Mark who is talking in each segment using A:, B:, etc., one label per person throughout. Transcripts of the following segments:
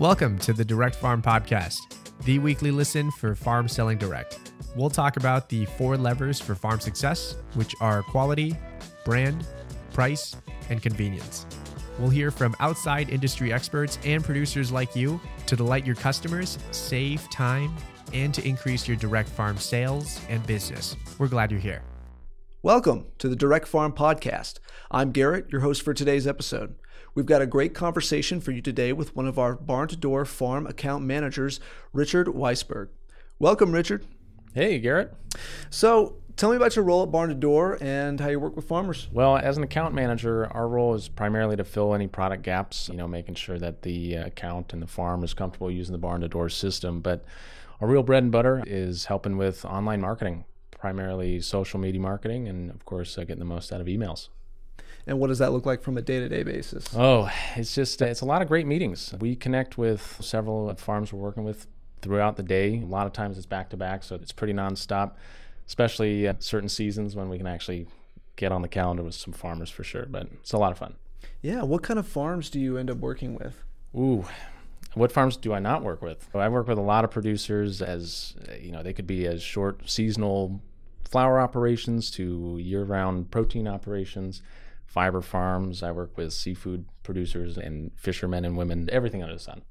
A: Welcome to the Direct Farm Podcast, the weekly listen for farm selling direct. We'll talk about the four levers for farm success, which are quality, brand, price, and convenience. We'll hear from outside industry experts and producers like you to delight your customers, save time, and to increase your direct farm sales and business. We're glad you're here.
B: Welcome to the Direct Farm Podcast. I'm Garrett, your host for today's episode. We've got a great conversation for you today with one of our Barn2Door farm account managers, Richard Weisberg. Welcome, Richard.
C: Hey, Garrett.
B: So, tell me about your role at Barn2Door and how you work with farmers.
C: Well, as an account manager, our role is primarily to fill any product gaps, you know, making sure that the uh, account and the farm is comfortable using the Barn2Door system. But our real bread and butter is helping with online marketing, primarily social media marketing, and of course, uh, getting the most out of emails.
B: And what does that look like from a day-to-day basis?
C: Oh, it's just it's a lot of great meetings. We connect with several farms we're working with throughout the day. A lot of times it's back to back, so it's pretty nonstop. Especially at certain seasons when we can actually get on the calendar with some farmers for sure. But it's a lot of fun.
B: Yeah. What kind of farms do you end up working with?
C: Ooh, what farms do I not work with? I work with a lot of producers as you know, they could be as short seasonal flower operations to year-round protein operations fiber farms. I work with seafood producers and fishermen and women, everything under the sun.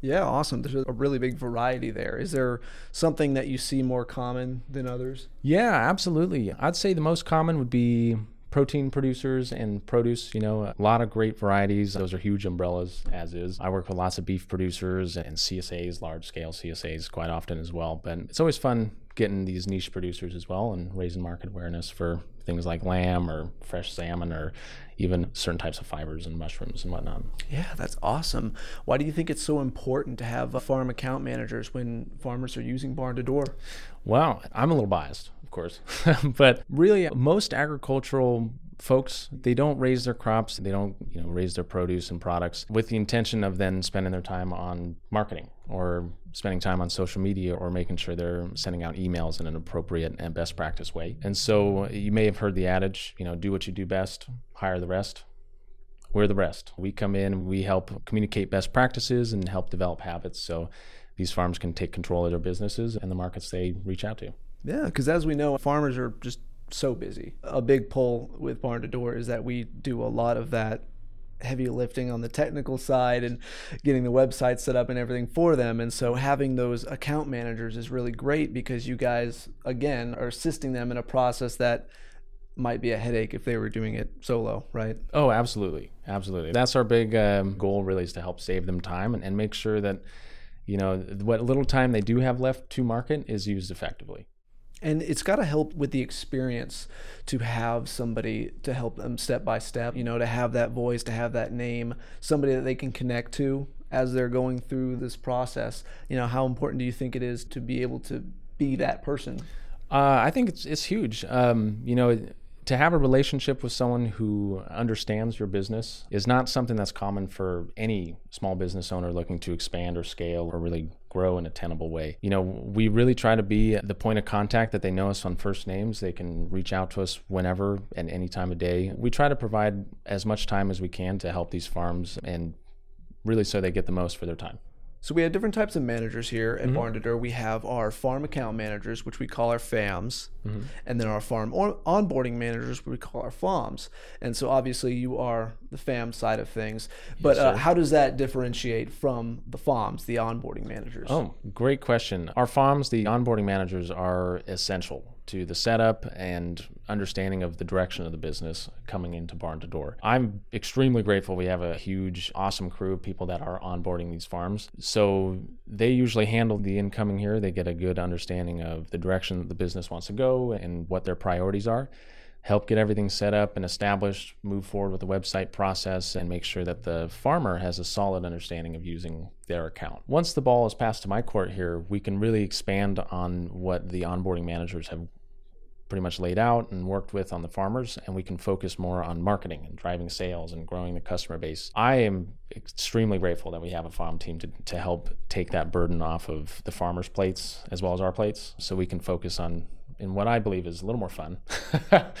B: Yeah, awesome. There's a really big variety there. Is there something that you see more common than others?
C: Yeah, absolutely. I'd say the most common would be protein producers and produce, you know, a lot of great varieties. Those are huge umbrellas, as is. I work with lots of beef producers and CSAs, large scale CSAs, quite often as well. But it's always fun getting these niche producers as well and raising market awareness for things like lamb or fresh salmon or even certain types of fibers and mushrooms and whatnot.
B: Yeah, that's awesome. Why do you think it's so important to have farm account managers when farmers are using Barn2Door?
C: Well, I'm a little biased, of course, but really, most agricultural folks they don't raise their crops they don't you know raise their produce and products with the intention of then spending their time on marketing or spending time on social media or making sure they're sending out emails in an appropriate and best practice way. And so you may have heard the adage you know do what you do best hire the rest we're the rest. We come in we help communicate best practices and help develop habits so these farms can take control of their businesses and the markets they reach out to.
B: Yeah because as we know farmers are just so busy. A big pull with Barn2Door is that we do a lot of that heavy lifting on the technical side and getting the website set up and everything for them. And so having those account managers is really great because you guys, again, are assisting them in a process that might be a headache if they were doing it solo, right?
C: Oh, absolutely. Absolutely. That's our big um, goal, really, is to help save them time and, and make sure that, you know, what little time they do have left to market is used effectively
B: and it's got to help with the experience to have somebody to help them step by step you know to have that voice to have that name somebody that they can connect to as they're going through this process. You know how important do you think it is to be able to be that person?
C: Uh, i think it's, it's huge. Um, you know to have a relationship with someone who understands your business is not something that's common for any small business owner looking to expand or scale or really grow in a tenable way. You know, we really try to be the point of contact that they know us on first names. They can reach out to us whenever and any time of day. We try to provide as much time as we can to help these farms and really so they get the most for their time.
B: So we have different types of managers here at mm-hmm. Barn2Door. We have our farm account managers, which we call our FAMs, mm-hmm. and then our farm onboarding managers, which we call our FOMs. And so obviously you are the FAM side of things, but yes, uh, how does that differentiate from the FOMs, the onboarding managers?
C: Oh, great question. Our FOMs, the onboarding managers, are essential to the setup and understanding of the direction of the business coming into Barn2Door. I'm extremely grateful we have a huge, awesome crew of people that are onboarding these farms. So they usually handle the incoming here. They get a good understanding of the direction the business wants to go and what their priorities are. Help get everything set up and established, move forward with the website process, and make sure that the farmer has a solid understanding of using their account. Once the ball is passed to my court here, we can really expand on what the onboarding managers have pretty much laid out and worked with on the farmers, and we can focus more on marketing and driving sales and growing the customer base. I am extremely grateful that we have a farm team to, to help take that burden off of the farmers' plates as well as our plates so we can focus on in what I believe is a little more fun.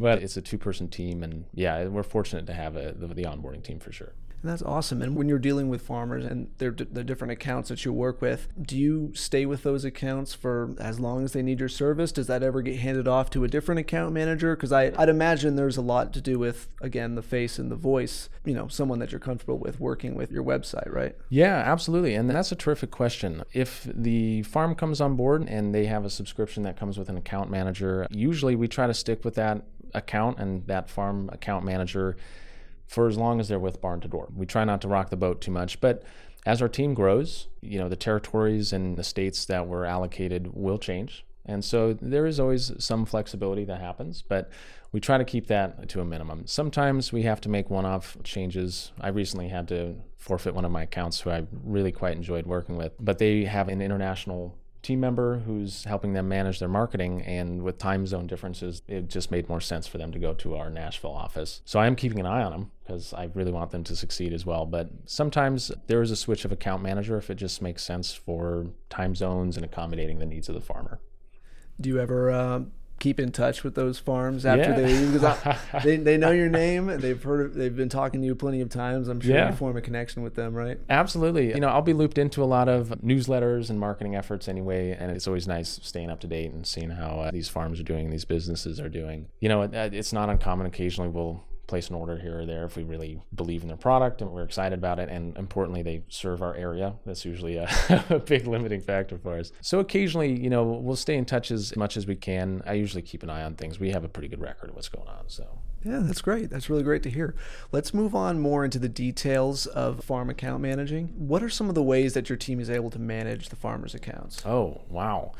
C: But it's a two person team. And yeah, we're fortunate to have a, the, the onboarding team for sure.
B: And that's awesome. And when you're dealing with farmers and their the different accounts that you work with, do you stay with those accounts for as long as they need your service? Does that ever get handed off to a different account manager? Because I'd imagine there's a lot to do with again the face and the voice. You know, someone that you're comfortable with working with your website, right?
C: Yeah, absolutely. And that's a terrific question. If the farm comes on board and they have a subscription that comes with an account manager, usually we try to stick with that account and that farm account manager for as long as they're with Barn2Door. We try not to rock the boat too much, but as our team grows, you know, the territories and the states that we're allocated will change. And so there is always some flexibility that happens, but we try to keep that to a minimum. Sometimes we have to make one off changes. I recently had to forfeit one of my accounts who I really quite enjoyed working with, but they have an international team member who's helping them manage their marketing. And with time zone differences, it just made more sense for them to go to our Nashville office. So I am keeping an eye on them because I really want them to succeed as well. But sometimes there is a switch of account manager if it just makes sense for time zones and accommodating the needs of the farmer.
B: Do you ever uh, keep in touch with those farms after yeah. they leave because they, they know your name they've heard they've been talking to you plenty of times i'm sure yeah. you form a connection with them right
C: absolutely you know i'll be looped into a lot of newsletters and marketing efforts anyway and it's always nice staying up to date and seeing how uh, these farms are doing these businesses are doing you know it, it's not uncommon occasionally we'll place an order here or there if we really believe in their product and we're excited about it. And importantly, they serve our area. That's usually a, a, big limiting factor for us. So occasionally, you know, we'll stay in touch as much as we can. I usually keep an eye on things. We have a pretty good record of what's going on. So.
B: Yeah, that's great. That's really great to hear. Let's move on more into the details of farm account managing. What are some of the ways that your team is able to manage the farmers' accounts?
C: Oh, wow.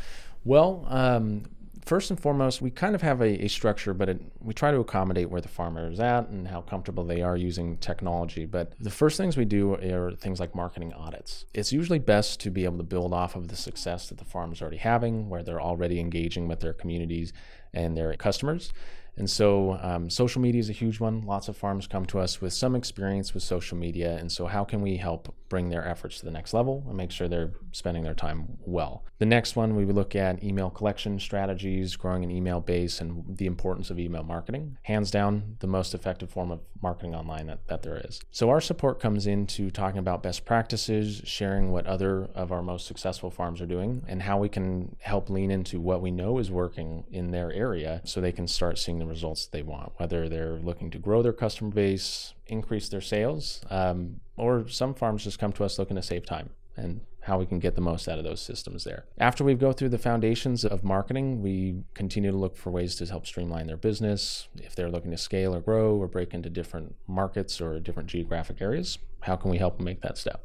C: Well, um, first and foremost, we kind of have a, a structure, but it, we try to accommodate where the farmer is at and how comfortable they are using technology. But the first things we do are things like marketing audits. It's usually best to be able to build off of the success that the farm is already having, where they're already engaging with their communities and their customers. And so, um, social media is a huge one. Lots of farms come to us with some experience with social media. And so, how can we help bring their efforts to the next level and make sure they're spending their time well? The next one, we would look at email collection strategies, growing an email base, and the importance of email marketing. Hands down, the most effective form of marketing online that, that there is. So, our support comes into talking about best practices, sharing what other of our most successful farms are doing, and how we can help lean into what we know is working in their area so they can start seeing the results they want, whether they're looking to grow their customer base, increase their sales, um, or some farms just come to us looking to save time and how we can get the most out of those systems there. After we go through the foundations of marketing, we continue to look for ways to help streamline their business. If they're looking to scale or grow or break into different markets or different geographic areas, how can we help them make that step?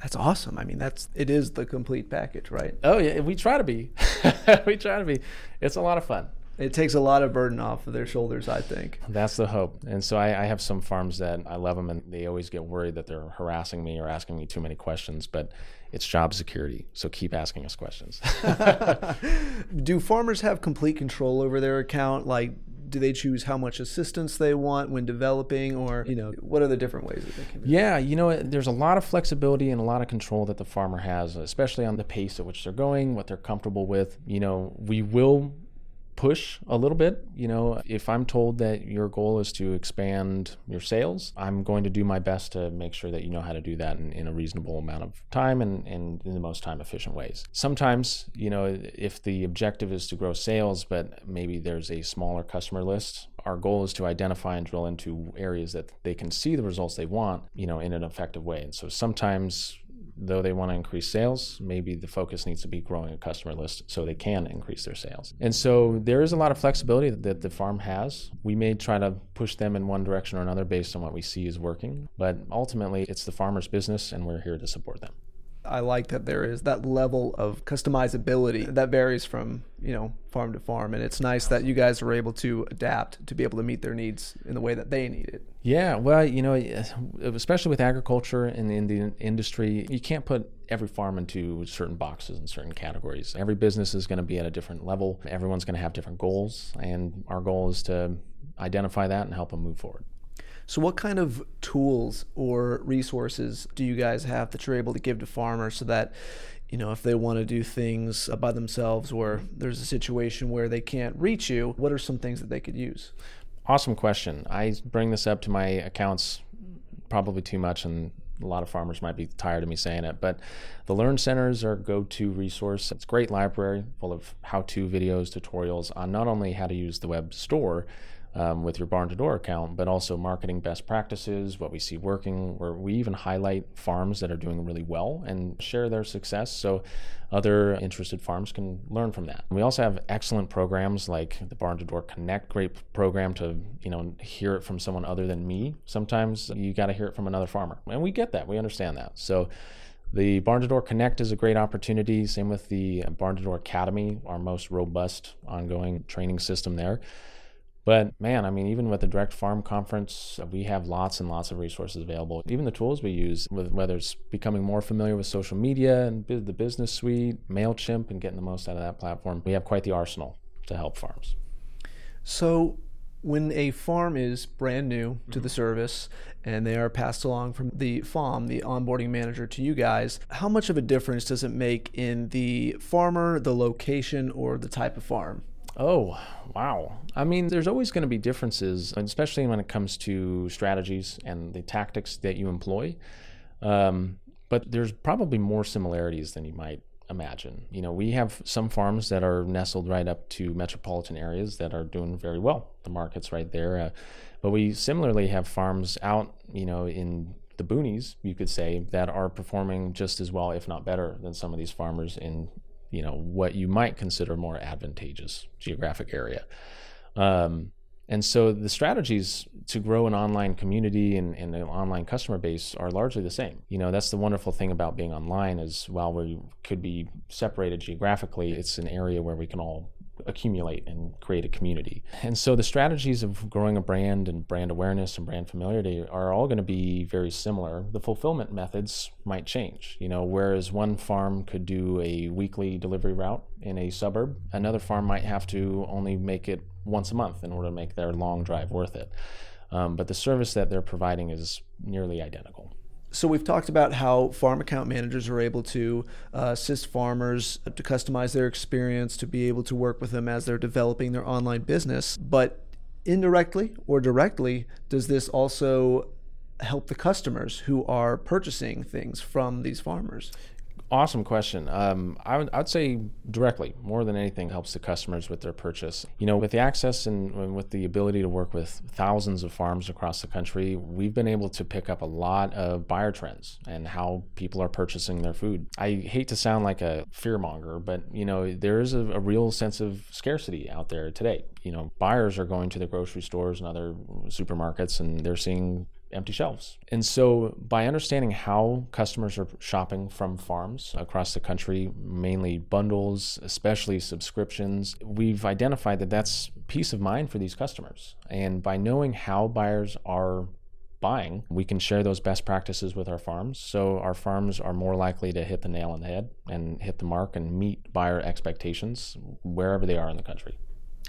B: That's awesome. I mean, that's it is the complete package, right?
C: Oh yeah, we try to be. we try to be. It's a lot of fun
B: it takes a lot of burden off of their shoulders, I think.
C: That's the hope. And so I, I, have some farms that I love them, and they always get worried that they're harassing me or asking me too many questions. But it's job security, so keep asking us questions.
B: do farmers have complete control over their account? Like, do they choose how much assistance they want when developing, or you know, what are the different ways that they can?
C: Yeah, you know, there's a lot of flexibility and a lot of control that the farmer has, especially on the pace at which they're going, what they're comfortable with. You know, we will push a little bit. You know, if I'm told that your goal is to expand your sales, I'm going to do my best to make sure that you know how to do that in, in a reasonable amount of time and, and in the most time efficient ways. Sometimes, you know, if the objective is to grow sales, but maybe there's a smaller customer list, our goal is to identify and drill into areas that they can see the results they want, you know, in an effective way. And so sometimes though they want to increase sales, maybe the focus needs to be growing a customer list so they can increase their sales. And so there is a lot of flexibility that the farm has. We may try to push them in one direction or another based on what we see is working, but ultimately it's the farmer's business and we're here to support them.
B: I like that there is that level of customizability that varies from, you know, farm to farm. And it's nice that you guys are able to adapt to be able to meet their needs in the way that they need it.
C: Yeah. Well, you know, especially with agriculture and in the industry, you can't put every farm into certain boxes and certain categories. Every business is going to be at a different level. Everyone's going to have different goals. And our goal is to identify that and help them move forward.
B: So, what kind of tools or resources do you guys have that you're able to give to farmers so that, you know, if they want to do things by themselves or there's a situation where they can't reach you, what are some things that they could use?
C: Awesome question. I bring this up to my accounts probably too much, and a lot of farmers might be tired of me saying it, but the Learn Centers are go-to resource. It's a great library full of how-to videos, tutorials on not only how to use the web store, um, with your Barn2Door account, but also marketing best practices, what we see working, where we even highlight farms that are doing really well and share their success so other interested farms can learn from that. We also have excellent programs like the Barn2Door Connect, great program to, you know, hear it from someone other than me. Sometimes you got to hear it from another farmer. And we get that. We understand that. So the Barn2Door Connect is a great opportunity. Same with the Barn2Door Academy, our most robust ongoing training system there. But man, I mean, even with the Direct Farm Conference, we have lots and lots of resources available. Even the tools we use, with whether it's becoming more familiar with social media and the business suite, MailChimp, and getting the most out of that platform, we have quite the arsenal to help farms.
B: So, when a farm is brand new to the mm-hmm. service and they are passed along from the farm, the onboarding manager to you guys, how much of a difference does it make in the farmer, the location, or the type of farm?
C: Oh, wow. I mean, there's always going to be differences, especially when it comes to strategies and the tactics that you employ. Um, but there's probably more similarities than you might imagine. You know, we have some farms that are nestled right up to metropolitan areas that are doing very well. The market's right there. Uh, but we similarly have farms out, you know, in the boonies, you could say, that are performing just as well, if not better, than some of these farmers in you know what you might consider more advantageous geographic area. Um, and so the strategies to grow an online community and, and, an online customer base are largely the same. You know, that's the wonderful thing about being online is while we could be separated geographically, it's an area where we can all accumulate and create a community. And so the strategies of growing a brand and brand awareness and brand familiarity are all going to be very similar. The fulfillment methods might change. You know, whereas one farm could do a weekly delivery route in a suburb, another farm might have to only make it once a month in order to make their long drive worth it. Um, but the service that they're providing is nearly identical.
B: So we've talked about how farm account managers are able to uh, assist farmers to customize their experience, to be able to work with them as they're developing their online business. But indirectly or directly, does this also help the customers who are purchasing things from these farmers?
C: Awesome question. Um, I would I'd say directly more than anything helps the customers with their purchase. You know, with the access and, and, with the ability to work with thousands of farms across the country, we've been able to pick up a lot of buyer trends and how people are purchasing their food. I hate to sound like a fearmonger, but you know, there is a, a real sense of scarcity out there today. You know, buyers are going to the grocery stores and other supermarkets and they're seeing empty shelves. And so, by understanding how customers are shopping from farms across the country, mainly bundles, especially subscriptions, we've identified that that's peace of mind for these customers. And by knowing how buyers are buying, we can share those best practices with our farms. So our farms are more likely to hit the nail on the head and hit the mark and meet buyer expectations wherever they are in the country.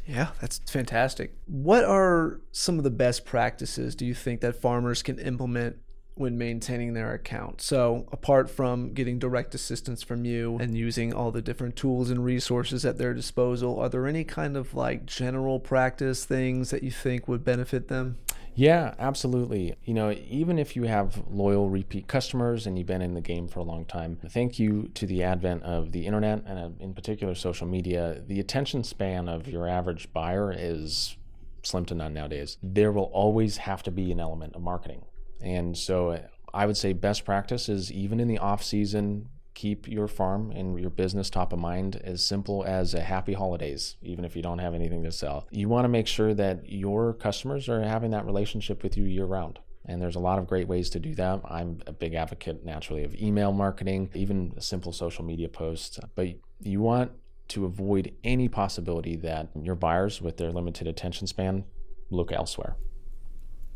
B: Yeah, that's fantastic. What are some of the best practices do you think that farmers can implement when maintaining their account. So, apart from getting direct assistance from you and using all the different tools and resources at their disposal, are there any kind of like general practice things that you think would benefit them?
C: Yeah, absolutely. You know, even if you have loyal repeat customers and you've been in the game for a long time, thank you to the advent of the internet and uh, in particular social media, the attention span of your average buyer is slim to none nowadays. There will always have to be an element of marketing. And so uh, I would say best practice is even in the off season, keep your farm and your business top of mind as simple as a happy holidays even if you don't have anything to sell. You want to make sure that your customers are having that relationship with you year round and there's a lot of great ways to do that. I'm a big advocate naturally of email marketing even simple social media posts but you want to avoid any possibility that your buyers with their limited attention span look elsewhere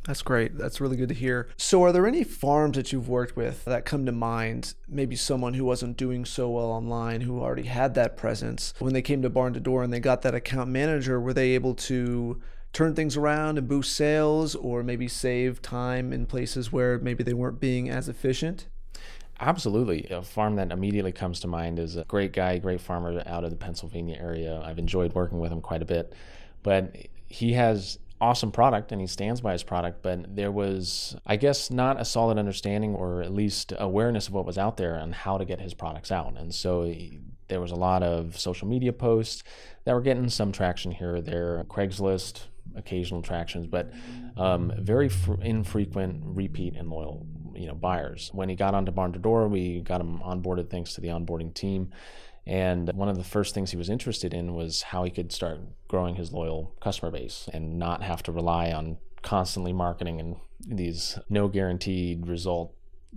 B: that's great. That's really good to hear. So, are there any farms that you've worked with that come to mind? Maybe someone who wasn't doing so well online, who already had that presence. When they came to Barn2Door and they got that account manager, were they able to turn things around and boost sales or maybe save time in places where maybe they weren't being as efficient?
C: Absolutely. A farm that immediately comes to mind is a great guy, great farmer out of the Pennsylvania area. I've enjoyed working with him quite a bit. But he has awesome product and he stands by his product, but there was, I guess, not a solid understanding or at least awareness of what was out there and how to get his products out. And so he, there was a lot of social media posts that were getting some traction here or there, Craigslist, occasional tractions, but um, very fr- infrequent repeat and loyal you know buyers. When he got onto Barn2Door, we got him onboarded thanks to the onboarding team. And one of the first things he was interested in was how he could start growing his loyal customer base and not have to rely on constantly marketing and these no guaranteed result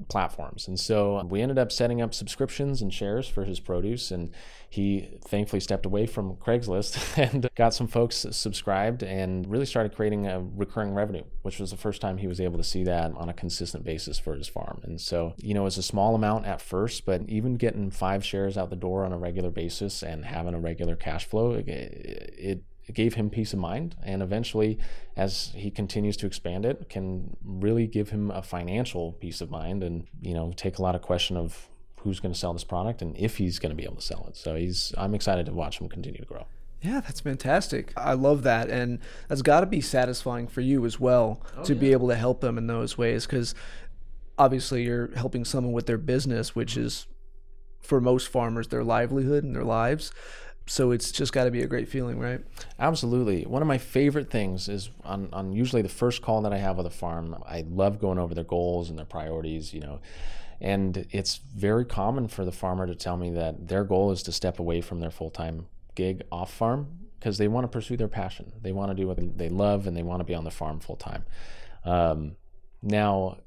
C: platforms. And so we ended up setting up subscriptions and shares for his produce. And he thankfully stepped away from Craigslist and got some folks subscribed and really started creating a recurring revenue, which was the first time he was able to see that on a consistent basis for his farm. And so, you know, it's a small amount at first, but even getting five shares out the door on a regular basis and having a regular cash flow, it, it it gave him peace of mind and eventually as he continues to expand it can really give him a financial peace of mind and you know take a lot of question of who's going to sell this product and if he's going to be able to sell it so he's i'm excited to watch him continue to grow
B: yeah, that's fantastic. I love that. And that's got to be satisfying for you as well oh, to yeah. be able to help them in those ways because obviously you're helping someone with their business, which mm-hmm. is for most farmers their livelihood and their lives so it's just got to be a great feeling, right?
C: Absolutely. One of my favorite things is on, on usually the first call that I have with a farm, I love going over their goals and their priorities, you know. And it's very common for the farmer to tell me that their goal is to step away from their full time gig off farm because they want to pursue their passion. They want to do what they love and they want to be on the farm full time. Um, now,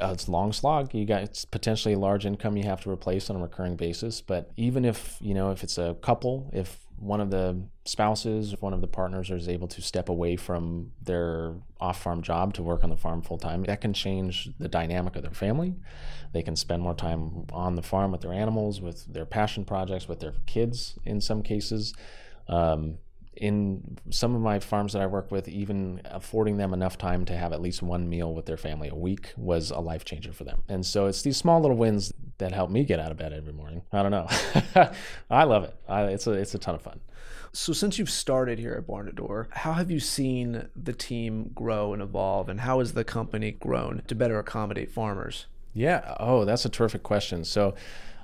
C: uh, it's long slog. You got it's potentially a large income you have to replace on a recurring basis. But even if you know if it's a couple, if one of the spouses, if one of the partners is able to step away from their off-farm job to work on the farm full time, that can change the dynamic of their family. They can spend more time on the farm with their animals, with their passion projects, with their kids in some cases. Um, in some of my farms that I work with, even affording them enough time to have at least one meal with their family a week was a life changer for them. And so it's these small little wins that help me get out of bed every morning. I don't know. I love it. I, it's a it's a ton of fun.
B: So since you've started here at Barn2Door, how have you seen the team grow and evolve, and how has the company grown to better accommodate farmers?
C: Yeah. Oh, that's a terrific question. So.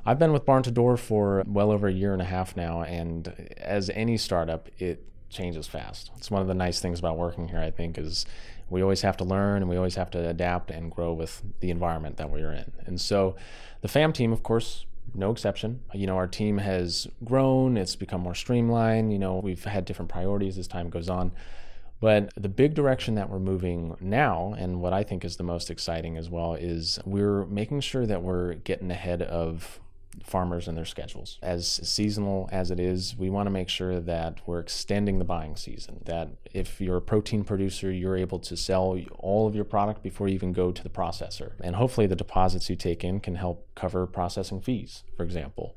C: I've been with Barn2Door for well over a year and a half now, and as any startup, it changes fast. It's one of the nice things about working here, I think, is we always have to learn and we always have to adapt and grow with the environment that we're in. And so the FAM team, of course, no exception. You know, our team has grown, it's become more streamlined. You know, we've had different priorities as time goes on. But the big direction that we're moving now, and what I think is the most exciting as well, is we're making sure that we're getting ahead of farmers and their schedules. As seasonal as it is, we want to make sure that we're extending the buying season. That if you're a protein producer, you're able to sell all of your product before you even go to the processor. And hopefully, the deposits you take in can help cover processing fees, for example.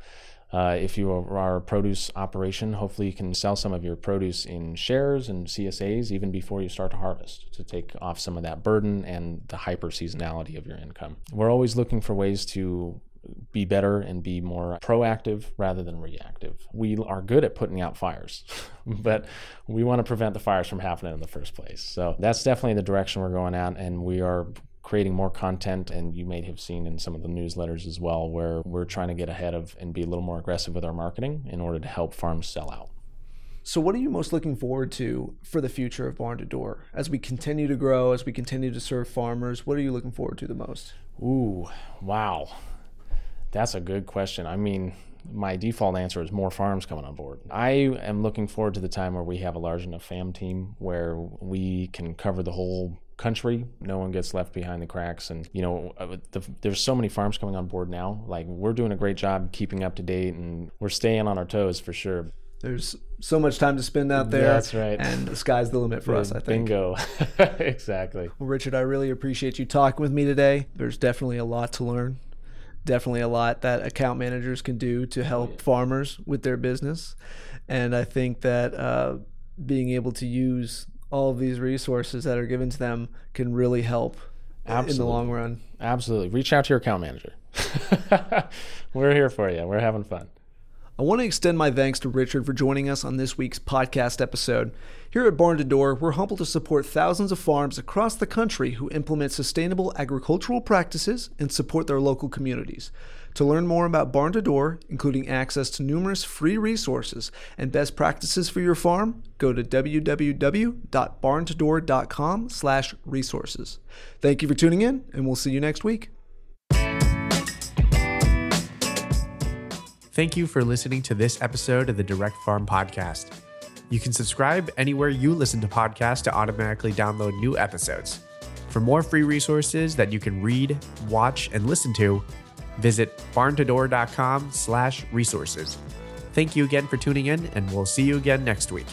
C: Uh, if you are a produce operation, hopefully you can sell some of your produce in shares and CSAs even before you start to harvest to take off some of that burden and the hyper seasonality of your income. We're always looking for ways to be better and be more proactive rather than reactive. We are good at putting out fires, but we want to prevent the fires from happening in the first place. So that's definitely the direction we're going at, and we are creating more content and you may have seen in some of the newsletters as well where we're trying to get ahead of and be a little more aggressive with our marketing in order to help farms sell out.
B: So, what are you most looking forward to for the future of Barn2Door as we continue to grow, as we continue to serve farmers? What are you looking forward to the most?
C: Ooh, wow. That's a good question. I mean, my default answer is more farms coming on board. I am looking forward to the time where we have a large enough fam team where we can cover the whole country. No one gets left behind the cracks. And, you know, uh, the, there's so many farms coming on board now. Like, we're doing a great job keeping up to date and we're staying on our toes for sure.
B: There's so much time to spend out there.
C: That's right.
B: And the sky's the limit for yeah, us, I think.
C: Bingo. exactly.
B: Well, Richard, I really appreciate you talking with me today. There's definitely a lot to learn definitely a lot that account managers can do to help farmers with their business. And I think that uh, being able to use all of these resources that are given to them can really help Absolutely. in the long run.
C: Absolutely. Reach out to your account manager. We're here for you. We're having fun.
B: I want to extend my thanks to Richard for joining us on this week's podcast episode. Here at Barn2Door, we're humbled to support thousands of farms across the country who implement sustainable agricultural practices and support their local communities. To learn more about Barn2Door, including access to numerous free resources and best practices for your farm, go to www.barn2door.com/resources. Thank you for tuning in, and we'll see you next week.
A: Thank you for listening to this episode of the Direct Farm Podcast. You can subscribe anywhere you listen to podcasts to automatically download new episodes. For more free resources that you can read, watch, and listen to, visit barn2door.com slash resources. Thank you again for tuning in, and we'll see you again next week.